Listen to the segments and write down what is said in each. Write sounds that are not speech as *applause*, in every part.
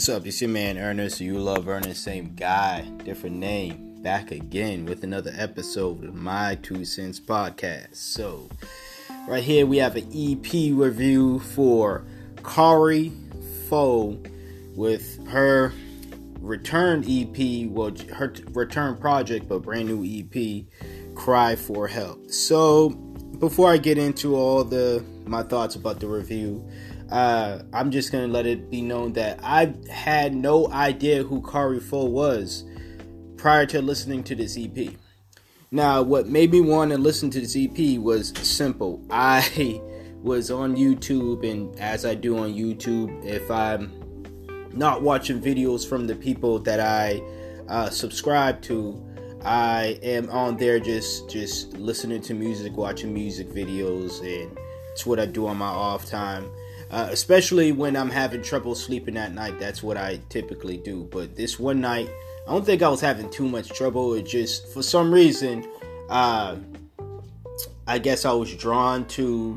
What's up? It's your man Ernest. You love Ernest, same guy, different name. Back again with another episode of my Two Cents podcast. So, right here we have an EP review for Kari Faux with her return EP, well, her return project, but brand new EP, Cry for Help. So, before I get into all the my thoughts about the review, uh, I'm just gonna let it be known that I had no idea who Kari Faux was prior to listening to this EP. Now, what made me want to listen to this EP was simple. I *laughs* was on YouTube, and as I do on YouTube, if I'm not watching videos from the people that I uh, subscribe to, I am on there just just listening to music, watching music videos, and it's what I do on my off time. Uh, especially when I'm having trouble sleeping at night. That's what I typically do. But this one night, I don't think I was having too much trouble. It just, for some reason, uh, I guess I was drawn to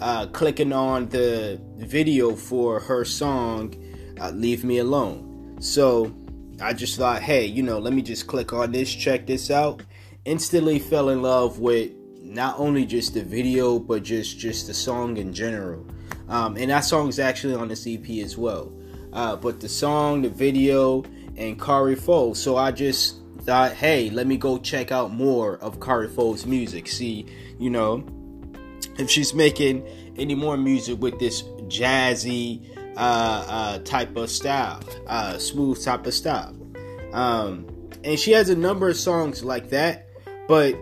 uh, clicking on the video for her song, uh, Leave Me Alone. So I just thought, hey, you know, let me just click on this, check this out. Instantly fell in love with not only just the video, but just just the song in general. Um, and that song is actually on this EP as well. Uh, but the song, the video, and Kari Faux. So I just thought, hey, let me go check out more of Kari Faux's music. See, you know, if she's making any more music with this jazzy uh, uh, type of style, uh, smooth type of style. Um, and she has a number of songs like that. But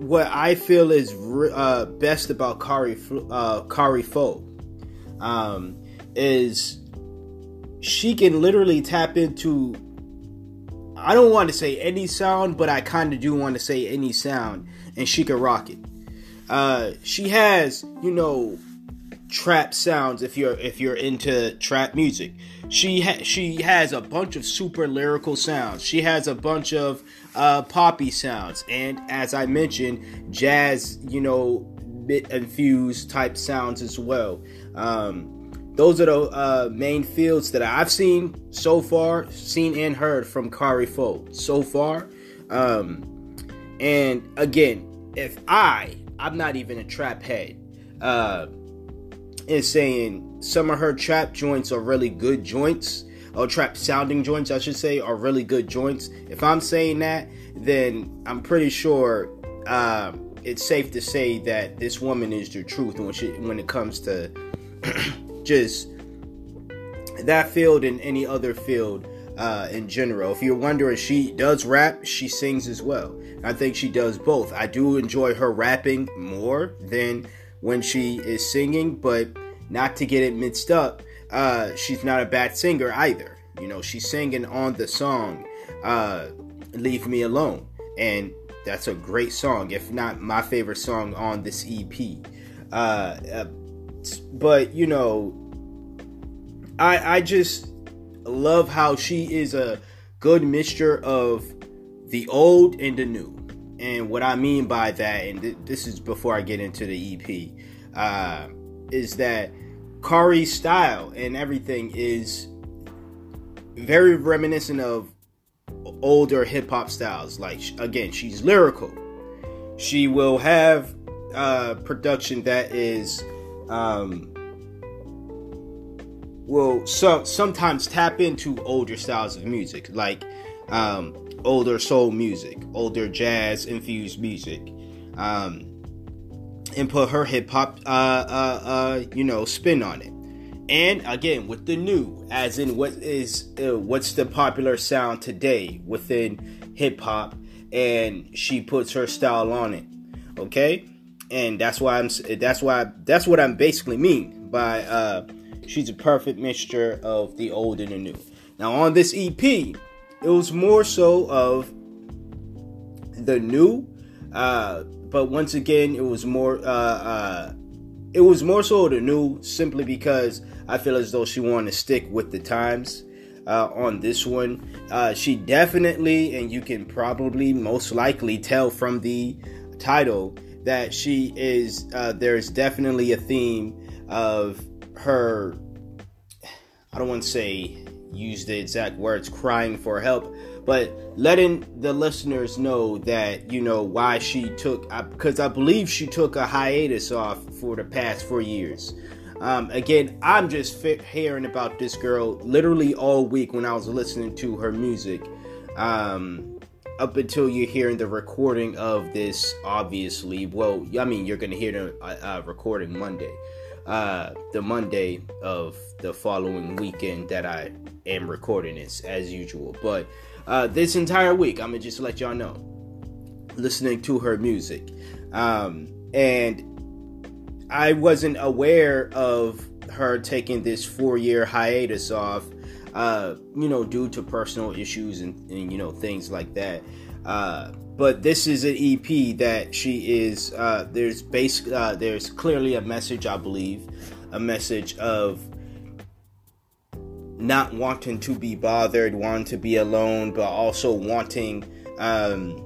what I feel is uh, best about Kari uh, Kari um, is she can literally tap into I don't want to say any sound, but I kind of do want to say any sound, and she can rock it. Uh, she has, you know, trap sounds if you're if you're into trap music. She ha- she has a bunch of super lyrical sounds. She has a bunch of uh, poppy sounds, and as I mentioned, jazz, you know, bit infused type sounds as well. Um, those are the uh, main fields that I've seen so far, seen and heard from Kari Faux so far. Um, and again, if I, I'm not even a trap head, uh, is saying some of her trap joints are really good joints, or trap sounding joints, I should say, are really good joints. If I'm saying that, then I'm pretty sure uh, it's safe to say that this woman is the truth when she when it comes to *clears throat* just that field and any other field uh, in general. If you're wondering, she does rap, she sings as well. I think she does both. I do enjoy her rapping more than when she is singing, but not to get it mixed up, uh, she's not a bad singer either. You know, she's singing on the song uh, Leave Me Alone, and that's a great song, if not my favorite song on this EP. Uh, uh but you know, I I just love how she is a good mixture of the old and the new. And what I mean by that, and th- this is before I get into the EP, uh, is that Kari's style and everything is very reminiscent of older hip hop styles. Like again, she's lyrical. She will have uh, production that is um, will so, sometimes tap into older styles of music, like um, older soul music, older jazz infused music, um, and put her hip hop, uh, uh, uh, you know, spin on it. And again, with the new, as in what is uh, what's the popular sound today within hip hop, and she puts her style on it. Okay, and that's why I'm that's why that's what I'm basically mean by uh, she's a perfect mixture of the old and the new. Now on this EP, it was more so of the new, uh, but once again, it was more uh, uh, it was more so the new simply because I feel as though she wanted to stick with the times. Uh, on this one, uh, she definitely, and you can probably most likely tell from the title, that she is uh, there's definitely a theme of her I don't want to say use the exact words crying for help, but letting the listeners know that you know why she took because I, I, believe she took a hiatus off for the past four years. Um, again, I'm just hearing about this girl literally all week when I was listening to her music. Um, up until you're hearing the recording of this, obviously. Well, I mean, you're gonna hear the uh, uh, recording Monday, uh, the Monday of the following weekend that I am recording this as usual. But uh, this entire week, I'm gonna just let y'all know, listening to her music, um, and I wasn't aware of her taking this four year hiatus off uh, you know, due to personal issues and, and you know things like that. Uh, but this is an EP that she is. Uh, there's base. Uh, there's clearly a message, I believe, a message of not wanting to be bothered, wanting to be alone, but also wanting um,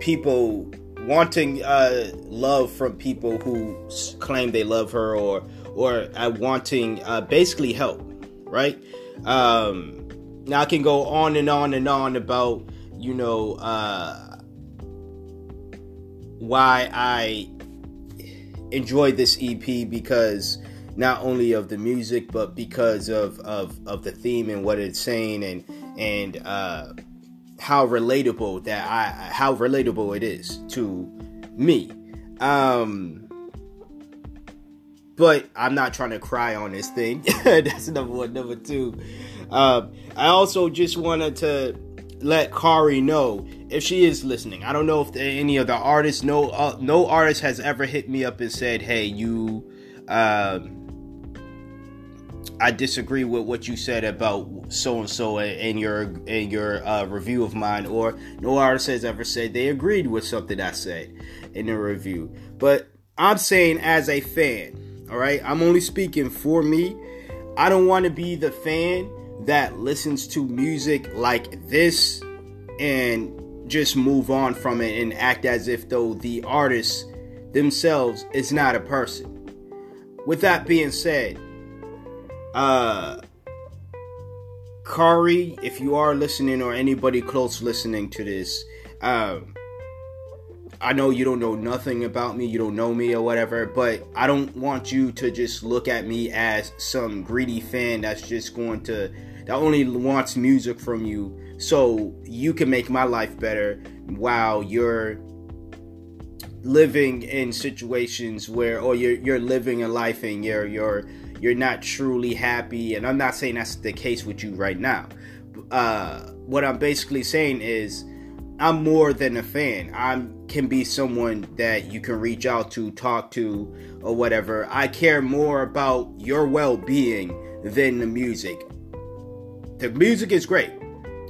people wanting uh, love from people who claim they love her or or uh, wanting uh, basically help right? Um, now I can go on and on and on about, you know, uh, why I enjoyed this EP because not only of the music but because of of, of the theme and what it's saying and and uh, how relatable that I how relatable it is to me. Um, but I'm not trying to cry on this thing. *laughs* That's number one. Number two, um, I also just wanted to let Kari know if she is listening. I don't know if any other artists, no, uh, no artist has ever hit me up and said, "Hey, you." Um, I disagree with what you said about so and so in your in your uh, review of mine, or no artist has ever said they agreed with something I said in a review. But I'm saying as a fan, all right, I'm only speaking for me. I don't want to be the fan that listens to music like this and just move on from it and act as if though the artist themselves is not a person. With that being said, uh Kari, if you are listening or anybody close listening to this, um I know you don't know nothing about me, you don't know me or whatever, but I don't want you to just look at me as some greedy fan that's just going to that only wants music from you. So you can make my life better while you're living in situations where or you're you're living a life and you're you're you're not truly happy and I'm not saying that's the case with you right now. Uh what I'm basically saying is I'm more than a fan. I can be someone that you can reach out to, talk to, or whatever. I care more about your well being than the music. The music is great.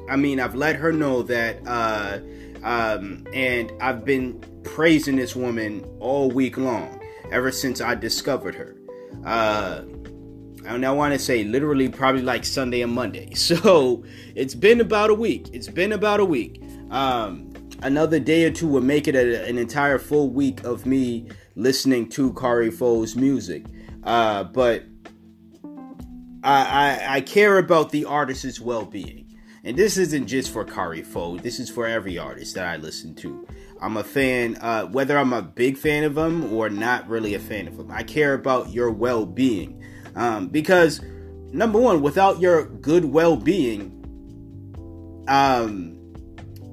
I mean, I've let her know that, uh, um, and I've been praising this woman all week long ever since I discovered her. Uh, and I want to say literally probably like Sunday and Monday. *laughs* So it's been about a week. It's been about a week. Um, another day or two will make it a, an entire full week of me listening to Kari Faux's music. Uh, but I, I, I care about the artist's well being. And this isn't just for Kari Faux, this is for every artist that I listen to. I'm a fan, uh, whether I'm a big fan of them or not really a fan of them. I care about your well being. Um, because, number one, without your good well being, um,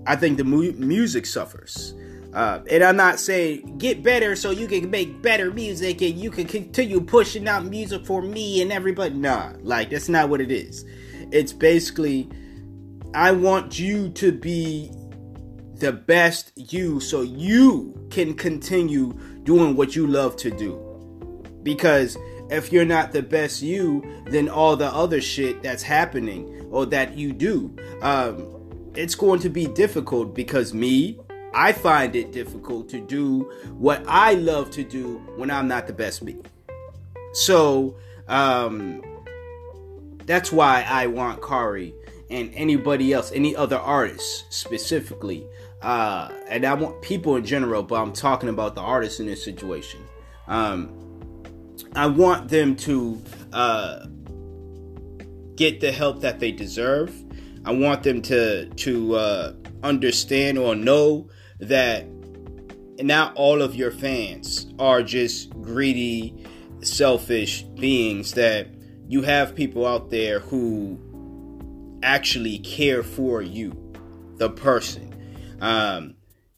I think the mu- music suffers. Uh, and I'm not saying get better so you can make better music and you can continue pushing out music for me and everybody. Nah, like that's not what it is. It's basically, I want you to be the best you so you can continue doing what you love to do. Because if you're not the best you, then all the other shit that's happening or that you do, um, it's going to be difficult because me, I find it difficult to do what I love to do when I'm not the best me. So, um, that's why I want Kari and anybody else, any other artists specifically, uh, and I want people in general, but I'm talking about the artists in this situation. Um, I want them to uh, get the help that they deserve. I want them to to uh, understand or know that not all of your fans are just greedy, selfish beings. That you have people out there who actually care for you, the person. Um,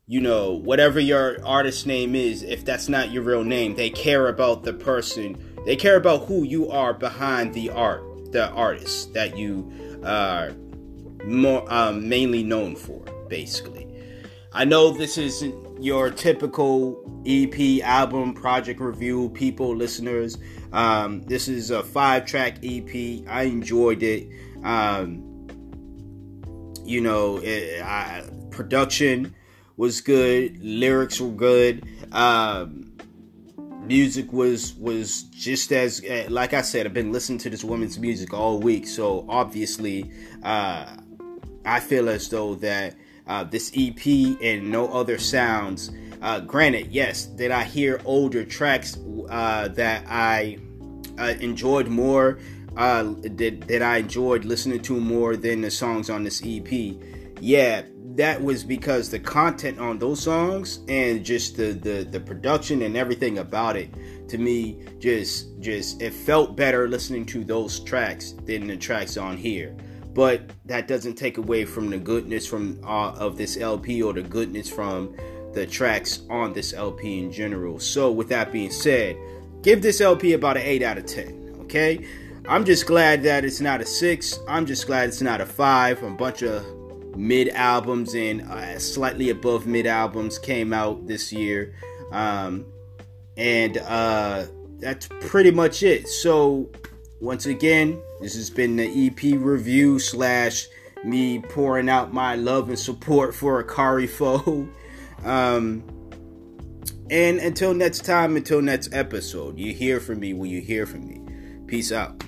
you know, whatever your artist name is, if that's not your real name, they care about the person. They care about who you are behind the art, the artist that you are more um, mainly known for, basically. I know this isn't your typical EP album project review, people, listeners. Um, this is a five track EP. I enjoyed it. Um, you know, it, I, production was good, lyrics were good. Um, music was was just as eh, like I said, I've been listening to this woman's music all week, so obviously, uh, I feel as though that uh, this EP and no other sounds. Uh, granted, yes, did I hear older tracks uh, that I uh, enjoyed more? Uh, that that I enjoyed listening to more than the songs on this EP? Yeah, that was because the content on those songs and just the, the the production and everything about it to me just just it felt better listening to those tracks than the tracks on here. But that doesn't take away from the goodness from uh, of this LP or the goodness from the tracks on this LP in general. So with that being said give this LP about an 8 out of 10 okay? I'm just glad that it's not a 6 I'm just glad it's not a 5 a bunch of mid albums and uh, slightly above mid albums came out this year. Um, and uh, that's pretty much it. So, once again, this has been the EP review slash me pouring out my love and support for Akari Faux. *laughs* Um, and until next time, until next episode, you hear from me when you hear from me. Peace out.